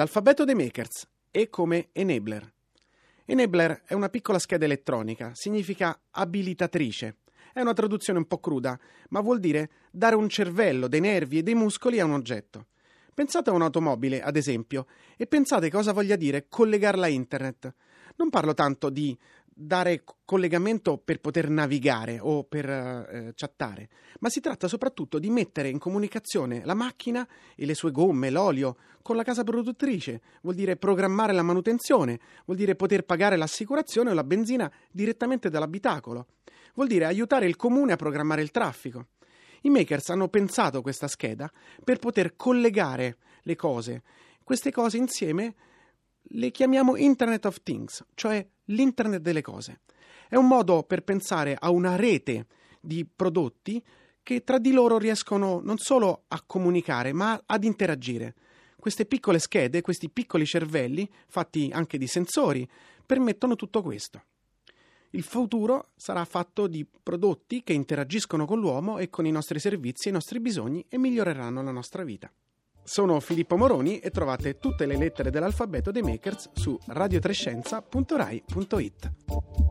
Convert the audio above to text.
L'alfabeto dei makers è come enabler. Enabler è una piccola scheda elettronica, significa abilitatrice. È una traduzione un po' cruda, ma vuol dire dare un cervello, dei nervi e dei muscoli a un oggetto. Pensate a un'automobile, ad esempio, e pensate cosa voglia dire collegarla a internet. Non parlo tanto di dare collegamento per poter navigare o per eh, chattare, ma si tratta soprattutto di mettere in comunicazione la macchina e le sue gomme, l'olio, con la casa produttrice. Vuol dire programmare la manutenzione, vuol dire poter pagare l'assicurazione o la benzina direttamente dall'abitacolo. Vuol dire aiutare il comune a programmare il traffico. I makers hanno pensato questa scheda per poter collegare le cose. Queste cose insieme le chiamiamo Internet of Things, cioè l'internet delle cose. È un modo per pensare a una rete di prodotti che tra di loro riescono non solo a comunicare, ma ad interagire. Queste piccole schede, questi piccoli cervelli, fatti anche di sensori, permettono tutto questo. Il futuro sarà fatto di prodotti che interagiscono con l'uomo e con i nostri servizi e i nostri bisogni e miglioreranno la nostra vita. Sono Filippo Moroni e trovate tutte le lettere dell'alfabeto dei makers su radiotrescienza.rai.it.